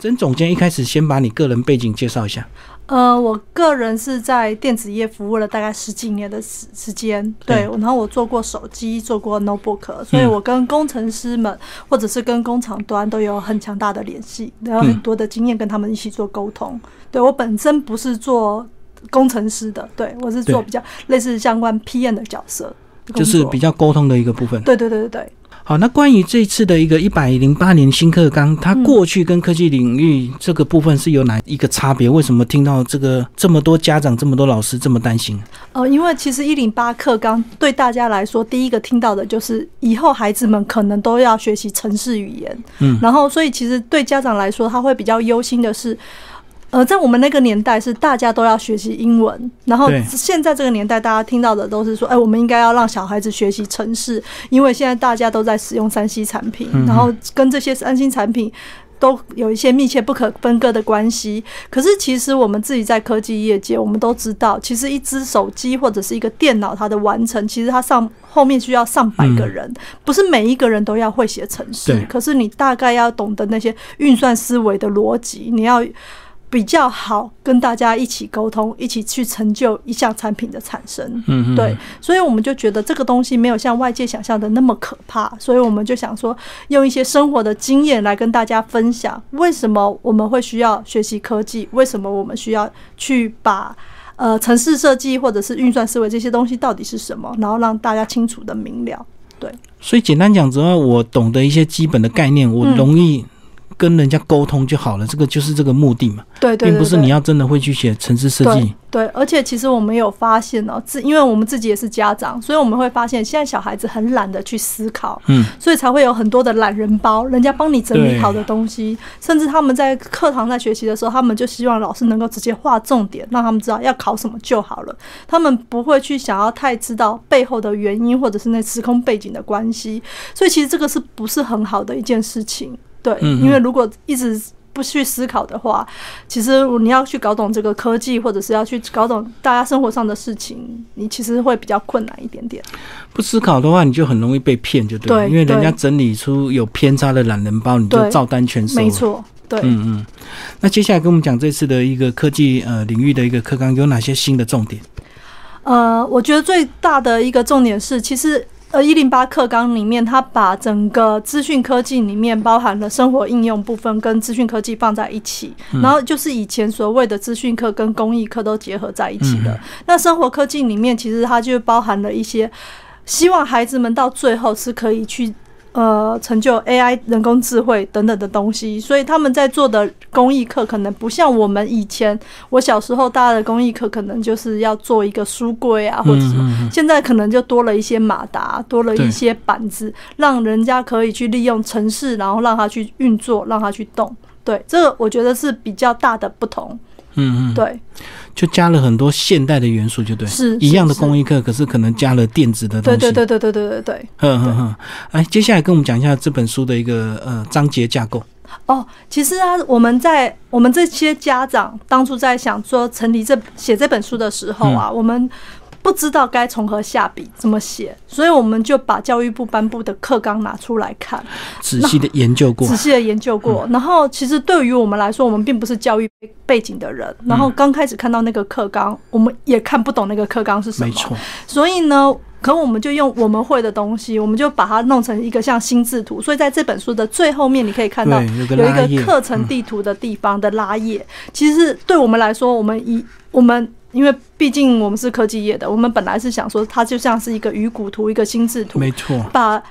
曾总监一开始先把你个人背景介绍一下。呃，我个人是在电子业服务了大概十几年的时时间，对，然后我做过手机，做过 notebook，所以我跟工程师们或者是跟工厂端都有很强大的联系，然后很多的经验跟他们一起做沟通。对我本身不是做工程师的，对我是做比较类似相关 PM 的角色，就是比较沟通的一个部分。对对对对对。好，那关于这次的一个一百零八年新课纲，它过去跟科技领域这个部分是有哪一个差别？为什么听到这个这么多家长、这么多老师这么担心？呃，因为其实一零八课纲对大家来说，第一个听到的就是以后孩子们可能都要学习城市语言，嗯，然后所以其实对家长来说，他会比较忧心的是。呃，在我们那个年代是大家都要学习英文，然后现在这个年代大家听到的都是说，哎，我们应该要让小孩子学习城市，因为现在大家都在使用三 C 产品，然后跟这些三 C 产品都有一些密切不可分割的关系。可是其实我们自己在科技业界，我们都知道，其实一只手机或者是一个电脑，它的完成其实它上后面需要上百个人，不是每一个人都要会写程式，可是你大概要懂得那些运算思维的逻辑，你要。比较好跟大家一起沟通，一起去成就一项产品的产生。嗯，对，所以我们就觉得这个东西没有像外界想象的那么可怕，所以我们就想说，用一些生活的经验来跟大家分享，为什么我们会需要学习科技，为什么我们需要去把呃城市设计或者是运算思维这些东西到底是什么，然后让大家清楚的明了。对，所以简单讲，只要我懂得一些基本的概念，我容易。跟人家沟通就好了，这个就是这个目的嘛，对对，并不是你要真的会去写城市设计。对，而且其实我们有发现哦，自因为我们自己也是家长，所以我们会发现现在小孩子很懒得去思考，嗯，所以才会有很多的懒人包，人家帮你整理好的东西，甚至他们在课堂在学习的时候，他们就希望老师能够直接画重点，让他们知道要考什么就好了，他们不会去想要太知道背后的原因或者是那时空背景的关系，所以其实这个是不是很好的一件事情？对，因为如果一直不去思考的话，其实你要去搞懂这个科技，或者是要去搞懂大家生活上的事情，你其实会比较困难一点点。不思考的话，你就很容易被骗，就对。因为人家整理出有偏差的懒人包，你就照单全收。没错，对。嗯嗯。那接下来跟我们讲这次的一个科技呃领域的一个课纲有哪些新的重点？呃，我觉得最大的一个重点是，其实。呃，一零八课纲里面，它把整个资讯科技里面包含了生活应用部分跟资讯科技放在一起，然后就是以前所谓的资讯课跟公益课都结合在一起的。那生活科技里面，其实它就包含了一些希望孩子们到最后是可以去。呃，成就 AI 人工智慧等等的东西，所以他们在做的公益课可能不像我们以前我小时候大家的公益课，可能就是要做一个书柜啊，或者什么。现在可能就多了一些马达，多了一些板子，让人家可以去利用城市，然后让它去运作，让它去动。对，这个我觉得是比较大的不同。嗯嗯，对。就加了很多现代的元素，就对，是一样的工艺课，可是可能加了电子的东西。对对对对对对对对。哼哼哼，哎，接下来跟我们讲一下这本书的一个呃章节架构。哦，其实啊，我们在我们这些家长当初在想说成立这写这本书的时候啊，我们。不知道该从何下笔，怎么写，所以我们就把教育部颁布的课纲拿出来看，仔细的研究过，仔细的研究过。然后，其实对于我们来说，我们并不是教育背景的人，然后刚开始看到那个课纲，我们也看不懂那个课纲是什么。没错。所以呢，可我们就用我们会的东西，我们就把它弄成一个像心智图。所以在这本书的最后面，你可以看到有一个课程地图的地方的拉页。其实对我们来说，我们以我们。因为毕竟我们是科技业的，我们本来是想说它就像是一个鱼骨图，一个心智图，没错，把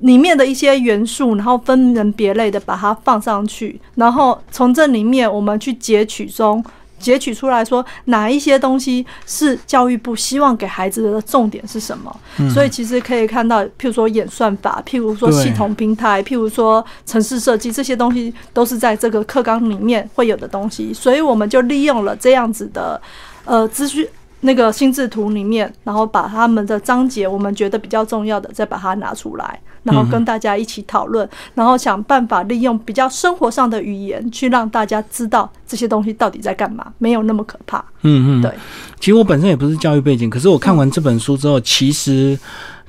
里面的一些元素，然后分门别类的把它放上去，然后从这里面我们去截取中截取出来说哪一些东西是教育部希望给孩子的重点是什么。所以其实可以看到，譬如说演算法，譬如说系统平台，譬如说城市设计，这些东西都是在这个课纲里面会有的东西。所以我们就利用了这样子的。呃，资讯那个心智图里面，然后把他们的章节，我们觉得比较重要的，再把它拿出来，然后跟大家一起讨论，然后想办法利用比较生活上的语言，去让大家知道这些东西到底在干嘛，没有那么可怕。嗯嗯，对。其实我本身也不是教育背景，可是我看完这本书之后，其实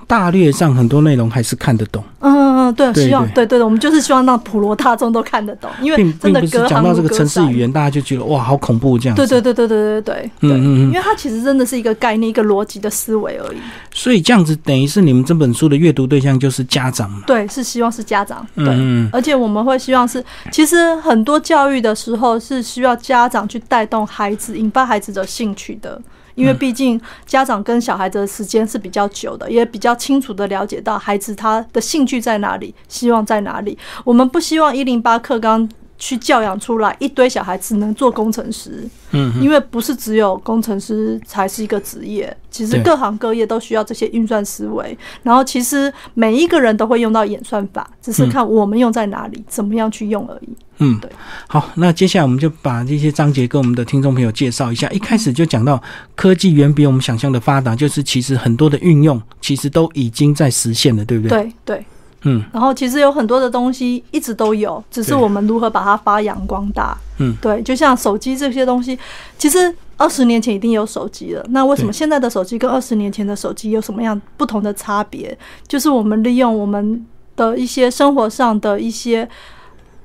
大略上很多内容还是看得懂。嗯。对希望对。对我们就是希望让普罗大众都看得懂因为真的歌讲到这个城市语言大家就觉得哇好恐怖这样对对对对对对对对因为它其实真的是一个概念一个逻辑的思维而已。所以这样子等于是你们这本书的阅读对象就是家长嘛。对是希望是家长对而且我们会希望是其实很多教育的时候是需要家长去带动孩子引发孩子的兴趣的因为毕竟家长跟小孩子的时间是比较久的，也比较清楚的了解到孩子他的兴趣在哪里，希望在哪里。我们不希望一零八课纲去教养出来一堆小孩只能做工程师，嗯嗯因为不是只有工程师才是一个职业，其实各行各业都需要这些运算思维。然后其实每一个人都会用到演算法，只是看我们用在哪里，怎么样去用而已。嗯对，好，那接下来我们就把这些章节跟我们的听众朋友介绍一下。一开始就讲到科技远比我们想象的发达，就是其实很多的运用其实都已经在实现了，对不对？，对对。嗯然后其实有很多的东西一直都有，只是我们如何把它发扬光大。嗯，对，就像手机这些东西，其实二十年前一定有手机了。那为什么现在的手机跟二十年前的手机有什么样不同的差别？就是我们利用我们的一些生活上的一些。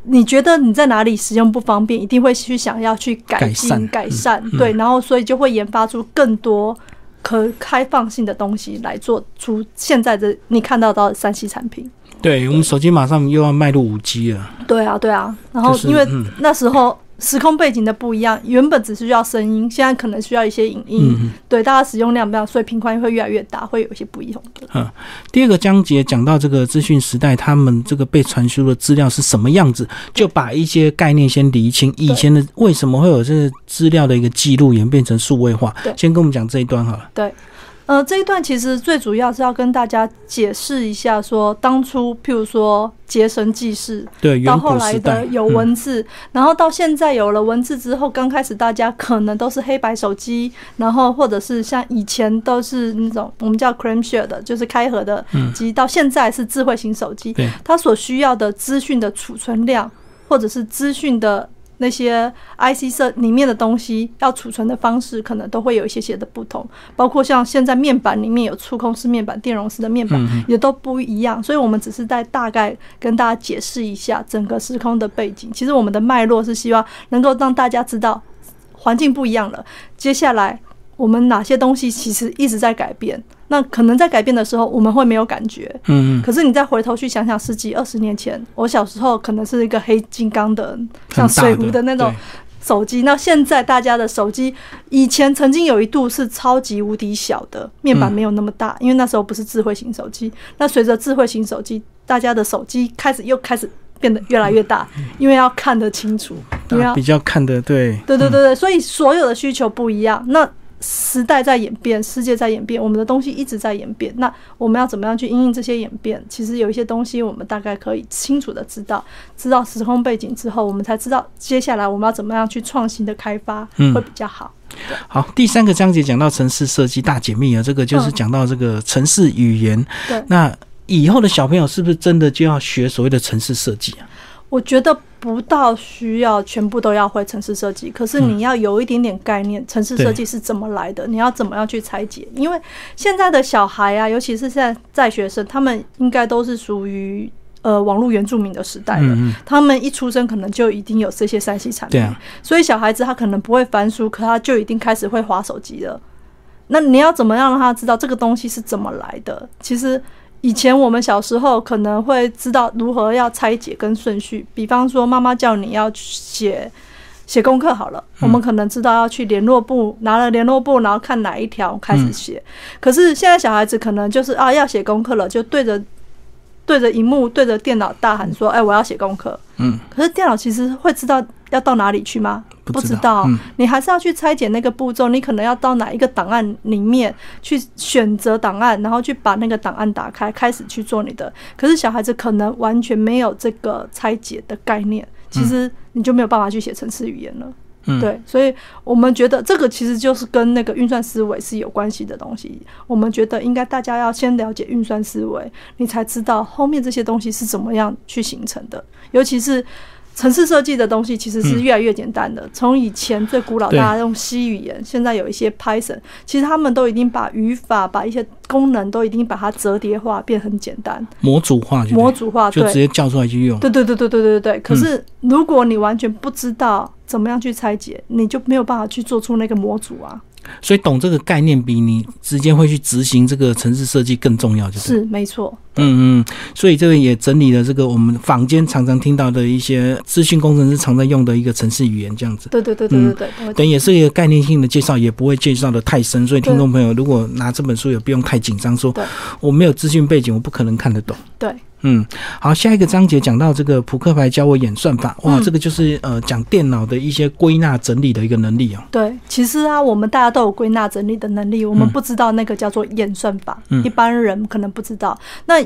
你觉得你在哪里使用不方便，一定会去想要去改进、改善改善，嗯对，然后所以就会研发出更多可开放性的东西来做出现在的你看到到的三 C 产品。对，我们手机马上又要迈入五 G 了。对啊，对啊。然后因为嗯那时候时空背景的不一样，原本只是需要声音，现在可能需要一些影音。嗯对，大家使用量不一样，所以频宽会越来越大，会有一些不一样的。第二个章节讲到这个资讯时代，他们这个被传输的资料是什么样子，就把一些概念先厘清。以前的为什么会有这个资料的一个记录演变成数位化对？先跟我们讲这一段好了。对，呃，这一段其实最主要是要跟大家解释一下说当初譬如说结绳记事，对，到后来的有文字，然后到现在有了文字之后，刚开始大家可能都是黑白手机，然后或者是像以前都是那种我们叫 clamshell 的，就是开合的机，到现在是智慧型手机，对它所需要的资讯的储存量，或者是资讯的。那些 IC 设里面的东西要储存的方式，可能都会有一些些的不同，包括像现在面板里面有触控式面板、电容式的面板，也都不一样。所以我们只是在大概跟大家解释一下整个时空的背景。其实我们的脉络是希望能够让大家知道环境不一样了，接下来我们哪些东西其实一直在改变。那可能在改变的时候，我们会没有感觉，嗯嗯，可是你再回头去想想，十几二十年前，我小时候可能是一个黑金刚的，像水壶的那种手机。那现在大家的手机，以前曾经有一度是超级无敌小的，面板没有那么大，因为那时候不是智慧型手机。那随着智慧型手机，大家的手机开始又开始变得越来越大，因为要看得清楚，因为要比较看得对，对对对对，所以所有的需求不一样。那时代在演变，世界在演变，我们的东西一直在演变。那我们要怎么样去应应这些演变？其实有一些东西，我们大概可以清楚的知道，知道时空背景之后，我们才知道接下来我们要怎么样去创新的开发嗯会比较好。好，第三个章节讲到城市设计大解密啊，这个就是嗯讲到这个城市语言。对那以后的小朋友是不是真的就要学所谓的城市设计啊？我觉得不到需要全部都要会城市设计，可是你要有一点点概念，城市设计是怎么来的，你要怎么样去拆解？因为现在的小孩啊，尤其是现在在学生，他们应该都是属于呃网络原住民的时代了。他们一出生可能就一定有这些三 C 产品，所以小孩子他可能不会翻书，可他就已经开始会划手机了。那你要怎么样让他知道这个东西是怎么来的？其实以前我们小时候可能会知道如何要拆解跟顺序，比方说妈妈叫你要写写功课好了，我们可能知道要去联络部拿了联络部，然后看哪一条开始写。可是现在小孩子可能就是啊要写功课了，就对着对着荧幕对着电脑大喊说：“哎，我要写功课。”嗯，可是电脑其实会知道要到哪里去吗？不知道知道，嗯你还是要去拆解那个步骤。你可能要到哪一个档案里面去选择档案，然后去把那个档案打开，开始去做你的。可是小孩子可能完全没有这个拆解的概念，其实你就没有办法去写程式语言了。嗯对，所以我们觉得这个其实就是跟那个运算思维是有关系的东西。我们觉得应该大家要先了解运算思维，你才知道后面这些东西是怎么样去形成的。尤其是城市设计的东西其实是越来越简单的。从以前最古老，大家用 C 语言，现在有一些 Python，其实他们都已经把语法、把一些功能都已经把它折叠化，变很简单，模组化就模组化。就直接叫出来就用。对对对对对对对。可是如果你完全不知道怎么样去拆解，你就没有办法去做出那个模组啊。所以懂这个概念比你直接会去执行这个城市设计更重要，就是。是没错。嗯嗯，所以这个也整理了这个我们坊间常常听到的一些资讯工程师常在用的一个城市语言，这样子。对对对对对对。等也是一个概念性的介绍，也不会介绍的太深，所以听众朋友如果拿这本书也不用太紧张，说我没有资讯背景，我不可能看得懂。对嗯，好，下一个章节讲到这个扑克牌教我演算法，哇，嗯这个就是呃讲电脑的一些归纳整理的一个能力哦。对，其实啊，我们大家都有归纳整理的能力，我们不知道那个叫做演算法，嗯一般人可能不知道。那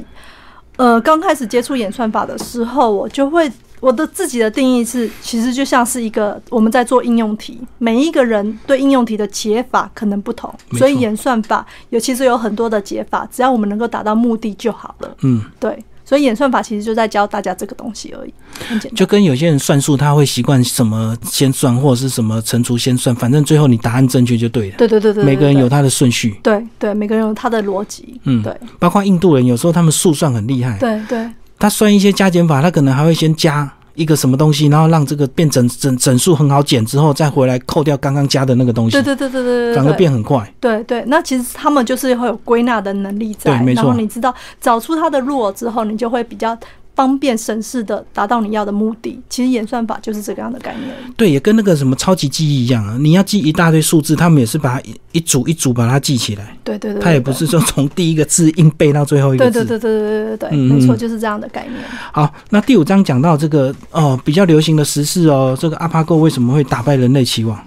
呃，刚开始接触演算法的时候，我就会我的自己的定义是，其实就像是一个我们在做应用题，每一个人对应用题的解法可能不同，所以演算法有其实有很多的解法，只要我们能够达到目的就好了。嗯，对，所以演算法其实就在教大家这个东西而已，很简单。就跟有些人算数，他会习惯什么先算，或者是什么乘除先算，反正最后你答案正确就对了。对对对对每个人有他的顺序，对对，每个人有他的逻辑。嗯对包括印度人，有时候他们数算很厉害，对对他算一些加减法，他可能还会先加一个什么东西，然后让这个变整整整数很好减之后，再回来扣掉刚刚加的那个东西，对对对对对对，反而变很快。对对，那其实他们就是会有归纳的能力在，对没错。然后你知道找出它的弱之后，你就会比较方便省事的达到你要的目的，其实演算法就是这个样的概念。对，也跟那个什么超级记忆一样啊，你要记一大堆数字，他们也是把它一组一组把它记起来。对对对,他也不是说从第一个字硬背到最后一个字。对对对对对对对，没错，就是这样的概念。好，那第五章讲到这个哦，比较流行的时事哦，这个阿帕狗为什么会打败人类期望？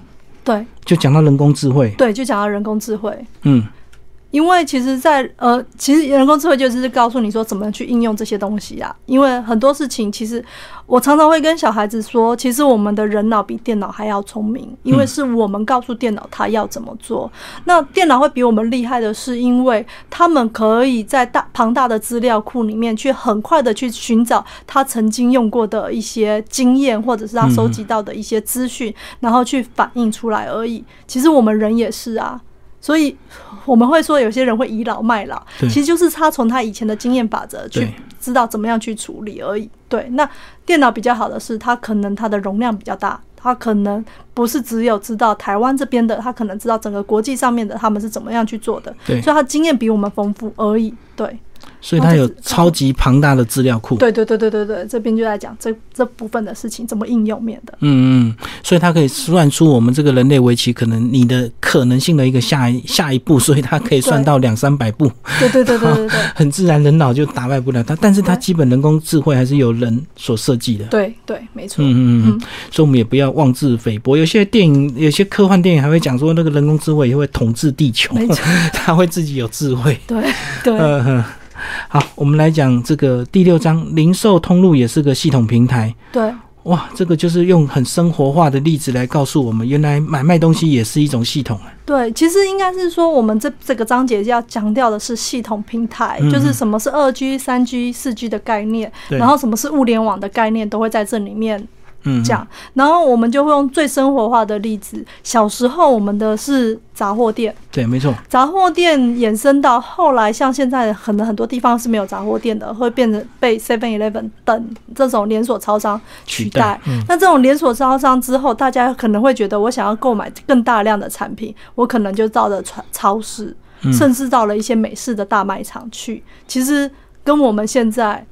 对，就讲到人工智慧。对，就讲到人工智慧。嗯。因为其实在，呃，其实人工智慧就是告诉你说怎么去应用这些东西啊。因为很多事情，其实我常常会跟小孩子说，其实我们的人脑比电脑还要聪明，因为是我们告诉电脑它要怎么做。那电脑会比我们厉害的是，因为他们可以在大庞大的资料库里面去很快的去寻找他曾经用过的一些经验，或者是他收集到的一些资讯，然后去反映出来而已。其实我们人也是啊。所以我们会说有些人会倚老卖老，其实就是他从他以前的经验法则去知道怎么样去处理而已。对，那电脑比较好的是，它可能它的容量比较大，它可能不是只有知道台湾这边的，它可能知道整个国际上面的他们是怎么样去做的，对所以它经验比我们丰富而已。对，所以它有超级庞大的资料库。对对对对对对，这边就在讲这这部分的事情怎么应用面的。嗯嗯，所以它可以算出我们这个人类围棋可能你的可能性的一个下一下一步，所以它可以算到两三百步，对对对对对对 很自然，人脑就打败不了它。但是它基本人工智慧还是由人所设计的。对对，没错。嗯嗯嗯嗯，所以我们也不要妄自菲薄。有些电影，有些科幻电影还会讲说，那个人工智慧也会统治地球没错，它会自己有智慧。对对嗯哼，好，我们来讲这个第六章，零售通路也是个系统平台。对哇，这个就是用很生活化的例子来告诉我们，原来买卖东西也是一种系统啊。对，其实应该是说，我们这这个章节要强调的是系统平台，嗯就是什么是二 G、三 G、四 G 的概念，然后什么是物联网的概念，都会在这里面嗯，讲。然后我们就会用最生活化的例子，小时候我们的是杂货店，对，没错，杂货店衍生到后来，像现在可能很多地方是没有杂货店的，会变成被 Seven Eleven 等这种连锁超商取代。嗯，那这种连锁超商之后，大家可能会觉得，我想要购买更大量的产品，我可能就到了超超市，嗯甚至到了一些美式的大卖场去。其实跟我们现在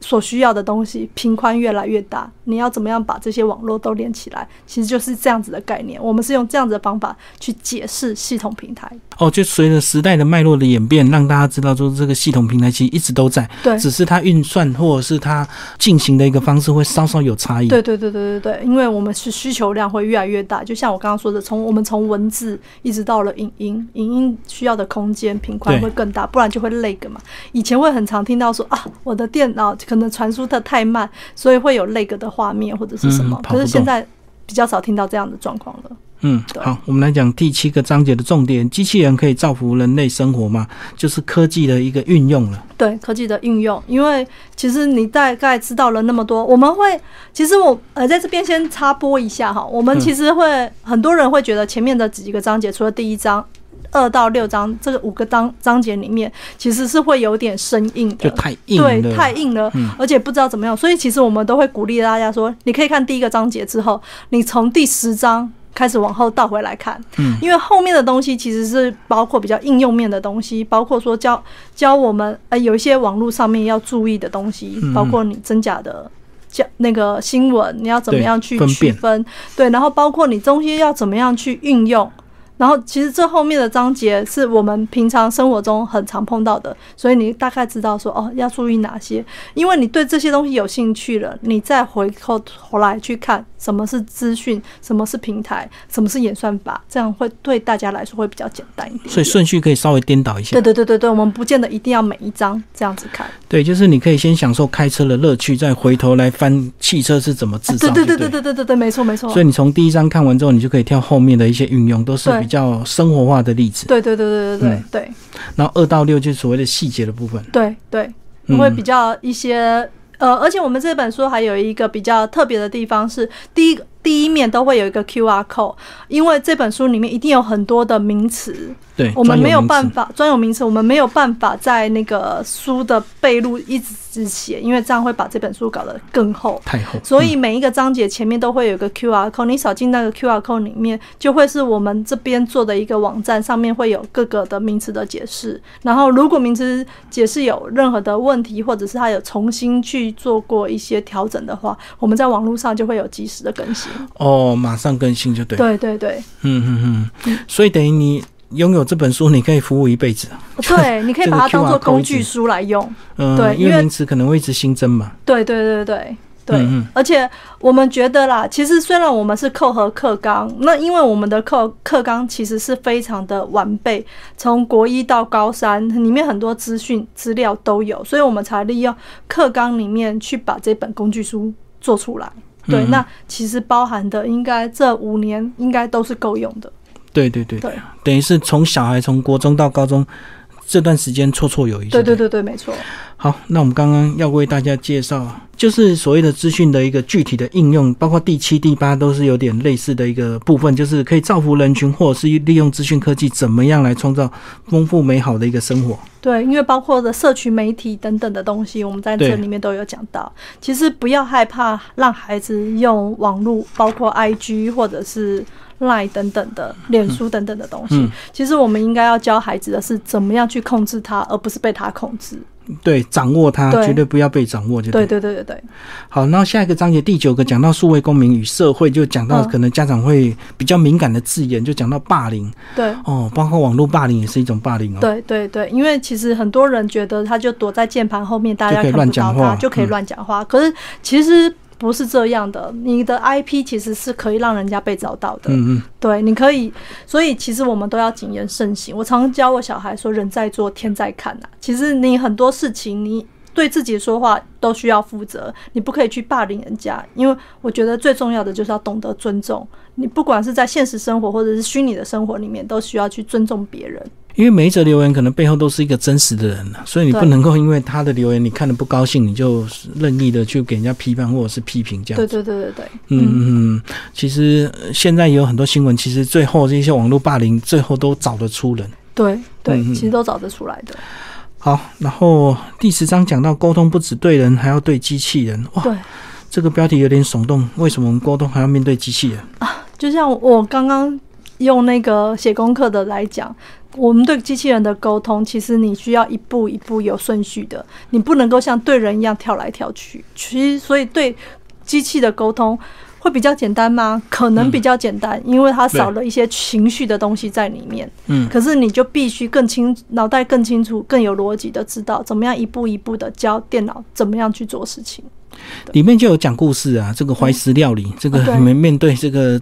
所需要的东西，频宽越来越大，你要怎么样把这些网络都连起来？其实就是这样子的概念。我们是用这样子的方法去解释系统平台。哦，就随着时代的脉络的演变，让大家知道说这个系统平台其实一直都在，对，只是它运算或者是它进行的一个方式会稍稍有差异。对对对对对对，因为我们是需求量会越来越大，就像我刚刚说的，从我们从文字一直到了影音，影音需要的空间频宽会更大，不然就会 lag 嘛。以前会很常听到说啊，我的电脑可能传输的太慢，所以会有 lag 的画面或者是什么，可是现在比较少听到这样的状况了。嗯，好，我们来讲第七个章节的重点：机器人可以造福人类生活吗？就是科技的一个运用了。对科技的运用，因为其实你大概知道了那么多，我们会，其实我呃在这边先插播一下哈，我们其实会很多人会觉得前面的几个章节，除了第一章。二到六章这个五个章章节里面，其实是会有点生硬的，就太硬，对，太硬了，而且不知道怎么样。所以其实我们都会鼓励大家说，你可以看第一个章节之后，你从第十章开始往后倒回来看，嗯，因为后面的东西其实是包括比较应用面的东西，包括说教教我们呃有一些网络上面要注意的东西，包括你真假的教那个新闻你要怎么样去区分，对，然后包括你东西要怎么样去运用。然后，其实这后面的章节是我们平常生活中很常碰到的，所以你大概知道说哦要注意哪些。因为你对这些东西有兴趣了，你再回过头来去看什么是资讯，什么是平台，什么是演算法，这样会对大家来说会比较简单一点。所以顺序可以稍微颠倒一下。对对对对对，我们不见得一定要每一章这样子看。对，就是你可以先享受开车的乐趣，再回头来翻汽车是怎么制造。对对对对对对对对，没错没错。所以你从第一章看完之后，你就可以跳后面的一些运用，都是。比较生活化的例子，对对对对对对对。然后二到六就是所谓的细节的部分，对对，会比较一些呃，而且我们这本书还有一个比较特别的地方是，第一个第一面都会有一个 Q R code，因为这本书里面一定有很多的名词。对，我们没有办法专有名词，我们没有办法在那个书的背录一直写，因为这样会把这本书搞得更厚，太厚。所以每一个章节前面都会有一个 Q R code，你扫进那个 Q R code 里面，就会是我们这边做的一个网站，上面会有各个的名词的解释。然后如果名词解释有任何的问题，或者是它有重新去做过一些调整的话，我们在网络上就会有及时的更新。哦，马上更新就对。对对对，嗯嗯嗯，所以等于你。拥有这本书，你可以服务一辈子。对，你可以把它当做工具书来用。嗯，对，因为名词可能会一直新增嘛。对对对对对，而且我们觉得啦，其实虽然我们是扣合课纲，那因为我们的课课纲其实是非常的完备，从国一到高三里面很多资讯资料都有，所以我们才利用课纲里面去把这本工具书做出来。对，那其实包含的应该这五年应该都是够用的。对对对，等于是从小孩从国中到高中这段时间绰绰有余。对对对对，没错。好，那我们刚刚要为大家介绍，就是所谓的资讯的一个具体的应用，包括第七、第八都是有点类似的一个部分，就是可以造福人群，或者是利用资讯科技怎么样来创造丰富美好的一个生活。对，因为包括的社群媒体等等的东西，我们在这里面都有讲到。其实不要害怕让孩子用网络，包括 IG 或者是。Line 等等的，脸书等等的东西，其实我们应该要教孩子的是怎么样去控制它，而不是被它控制。对，掌握它，绝对不要被掌握。就对对对对对。好，那下一个章节第九个讲到数位公民与社会，就讲到可能家长会比较敏感的字眼，就讲到霸凌。对哦，包括网络霸凌也是一种霸凌哦。对对对，因为其实很多人觉得他就躲在键盘后面，大家看不到他就可以乱讲话，可是其实。不是这样的，你的 IP 其实是可以让人家被找到的。嗯嗯，对，你可以，所以其实我们都要谨言慎行。我常教我小孩说：“人在做，天在看呐。”其实你很多事情，你对自己说话都需要负责，你不可以去霸凌人家。因为我觉得最重要的就是要懂得尊重。你不管是在现实生活或者是虚拟的生活里面，都需要去尊重别人。因为每一则留言可能背后都是一个真实的人所以你不能够因为他的留言你看了不高兴，你就任意的去给人家批判或者是批评这样。对对对对对。嗯嗯，其实现在也有很多新闻，其实最后这些网络霸凌最后都找得出人。对对，其实都找得出来的。好，然后第十章讲到沟通不止对人，还要对机器人。哇，这个标题有点耸动。为什么我们沟通还要面对机器人啊？就像我刚刚用那个写功课的来讲。我们对机器人的沟通，其实你需要一步一步有顺序的，你不能够像对人一样跳来跳去。其实，所以对机器的沟通会比较简单吗？可能比较简单，因为它少了一些情绪的东西在里面。嗯，可是你就必须更清，脑袋更清楚、更有逻辑的知道怎么样一步一步的教电脑怎么样去做事情。里面就有讲故事啊，这个怀石料理，这个你们面对这个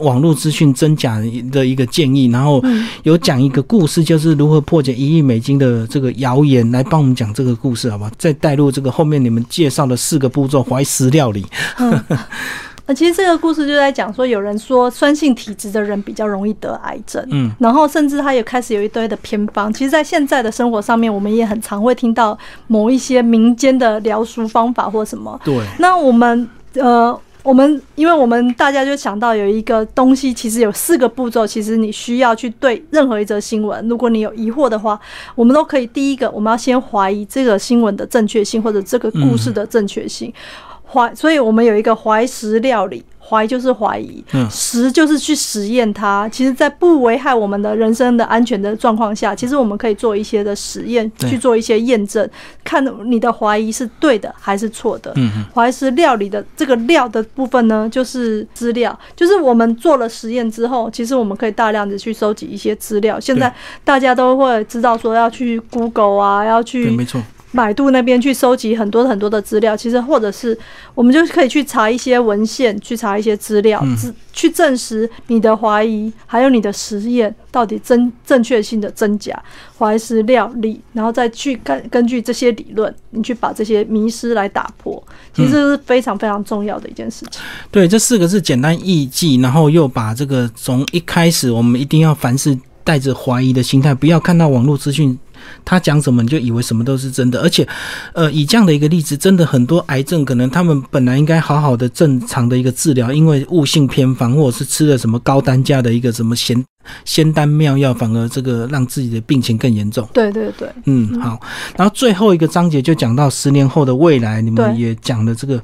网络资讯真假的一个建议，然后有讲一个故事，就是如何破解一亿美金的这个谣言，来帮我们讲这个故事，好吧？再带入这个后面你们介绍的四个步骤，怀石料理。呃，其实这个故事就在讲说，有人说酸性体质的人比较容易得癌症，嗯，然后甚至他也开始有一堆的偏方。其实，在现在的生活上面，我们也很常会听到某一些民间的疗书方法或什么。对，那我们呃，我们因为我们大家就想到有一个东西，其实有四个步骤，其实你需要去对任何一则新闻，如果你有疑惑的话，我们都可以。第一个，我们要先怀疑这个新闻的正确性，或者这个故事的正确性。怀，所以我们有一个怀石料理，怀就是怀疑，实就是去实验它。其实，在不危害我们的人身的安全的状况下，其实我们可以做一些的实验，去做一些验证，看你的怀疑是对的还是错的。怀石料理的这个料的部分呢，就是资料，就是我们做了实验之后，其实我们可以大量的去收集一些资料。现在大家都会知道说要去 Google 啊，要去，没错。百度那边去收集很多很多的资料，其实或者是我们就可以去查一些文献，去查一些资料，去证实你的怀疑，还有你的实验到底真正确性的真假，怀石料理，然后再去根根据这些理论，你去把这些迷失来打破，其实是非常非常重要的一件事情。对，这四个字简单易记，然后又把这个从一开始我们一定要凡事带着怀疑的心态，不要看到网络资讯。他讲什么你就以为什么都是真的，而且，呃，以这样的一个例子，真的很多癌症可能他们本来应该好好的正常的一个治疗，因为误信偏方或者是吃了什么高单价的一个什么仙仙丹妙药，反而这个让自己的病情更严重。对对对，嗯，好。然后最后一个章节就讲到十年后的未来，你们也讲了这个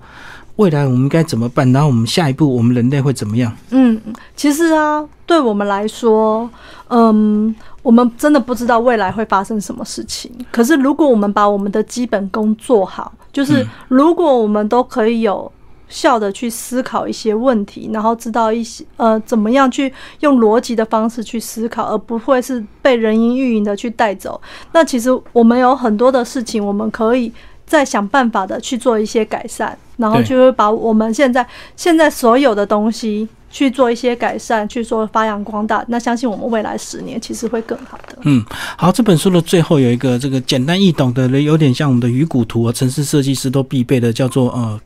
未来我们该怎么办，然后我们下一步我们人类会怎么样？嗯，其实啊，对我们来说，嗯。我们真的不知道未来会发生什么事情。可是，如果我们把我们的基本功做好，就是如果我们都可以有效的去思考一些问题，然后知道一些呃怎么样去用逻辑的方式去思考，而不会是被人云亦云的去带走。那其实我们有很多的事情，我们可以再想办法的去做一些改善，然后就会把我们现在现在所有的东西。去做一些改善，去做发扬光大，那相信我们未来十年其实会更好的。嗯，好，这本书的最后有一个这个简单易懂的，有点像我们的鱼骨图啊，城市设计师都必备的，叫做呃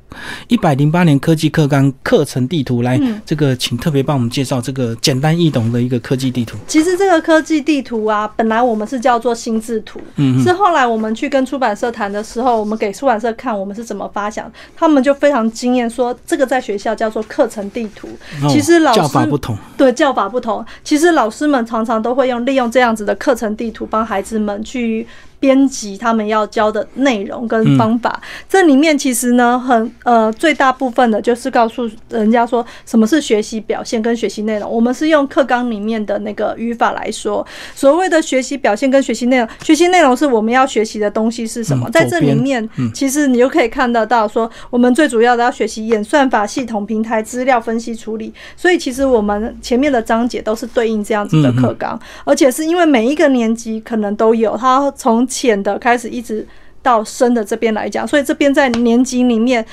一百零八年科技课纲课程地图。来，这个请特别帮我们介绍这个简单易懂的一个科技地图。其实这个科技地图啊，本来我们是叫做心智图，嗯，是后来我们去跟出版社谈的时候，我们给出版社看我们是怎么发想，他们就非常惊艳，说这个在学校叫做课程地图。其实老师教法不同，对教法不同。其实老师们常常都会用利用这样子的课程地图，帮孩子们去。编辑他们要教的内容跟方法，这里面其实呢，很呃，最大部分的就是告诉人家说什么是学习表现跟学习内容。我们是用课纲里面的那个语法来说，所谓的学习表现跟学习内容，学习内容是我们要学习的东西是什么？在这里面，其实你就可以看得到，说我们最主要的要学习演算法、系统、平台、资料分析处理。所以其实我们前面的章节都是对应这样子的课纲，而且是因为每一个年级可能都有，它从浅的开始一直到深的这边来讲，所以这边在年级里面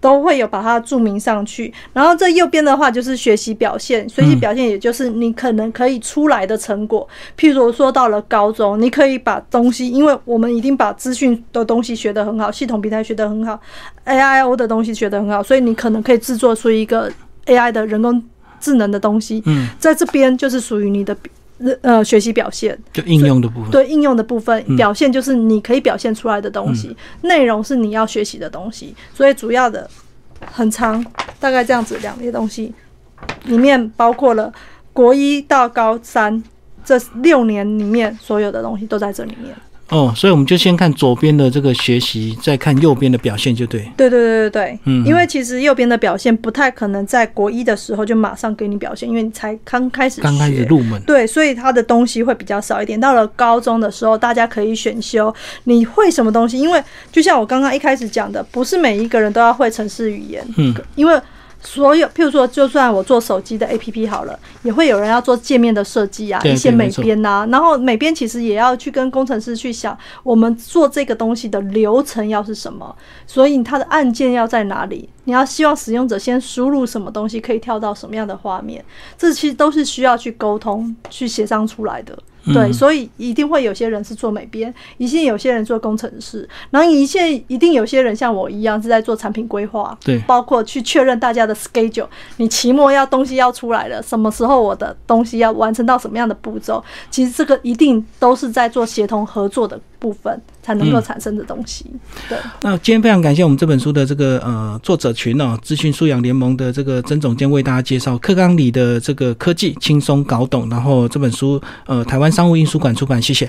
都会有把它注明上去。然后这右边的话就是学习表现，学习表现也就是你可能可以出来的成果。譬如说到了高中，你可以把东西，因为我们已经把资讯的东西学得很好，系统平台学得很好，A I O 的东西学得很好，所以你可能可以制作出一个 A I 的人工智能的东西。嗯，在这边就是属于你的。呃，学习表现。就应用的部分，对应用的部分，表现就是你可以表现出来的东西，内容是你要学习的东西，所以主要的很长，大概这样子两列东西，里面包括了国一到高三这六年里面所有的东西都在这里面。哦，所以我们就先看左边的这个学习，再看右边的表现，就对。对对对对对，嗯，因为其实右边的表现不太可能在国一的时候就马上给你表现，因为你才刚开始刚开始入门，对，所以它的东西会比较少一点。到了高中的时候，大家可以选修你会什么东西，因为就像我刚刚一开始讲的，不是每一个人都要会城市语言，嗯，因为。所有，譬如说，就算我做手机的 APP 好了，也会有人要做界面的设计啊，一些美编呐。然后美编其实也要去跟工程师去想，我们做这个东西的流程要是什么，所以它的按键要在哪里，你要希望使用者先输入什么东西，可以跳到什么样的画面，这其实都是需要去沟通、去协商出来的。对，所以一定会有些人是做美编，一定有些人做工程师，然后一切一定有些人像我一样是在做产品规划，对，包括去确认大家的 schedule，你期末要东西要出来了，什么时候我的东西要完成到什么样的步骤，其实这个一定都是在做协同合作的部分才能够产生的东西。对，那今天非常感谢我们这本书的这个呃作者群哦，资讯素养联盟的这个曾总监为大家介绍课纲里的这个科技轻松搞懂，然后这本书呃台湾。商务印书馆出版，谢谢。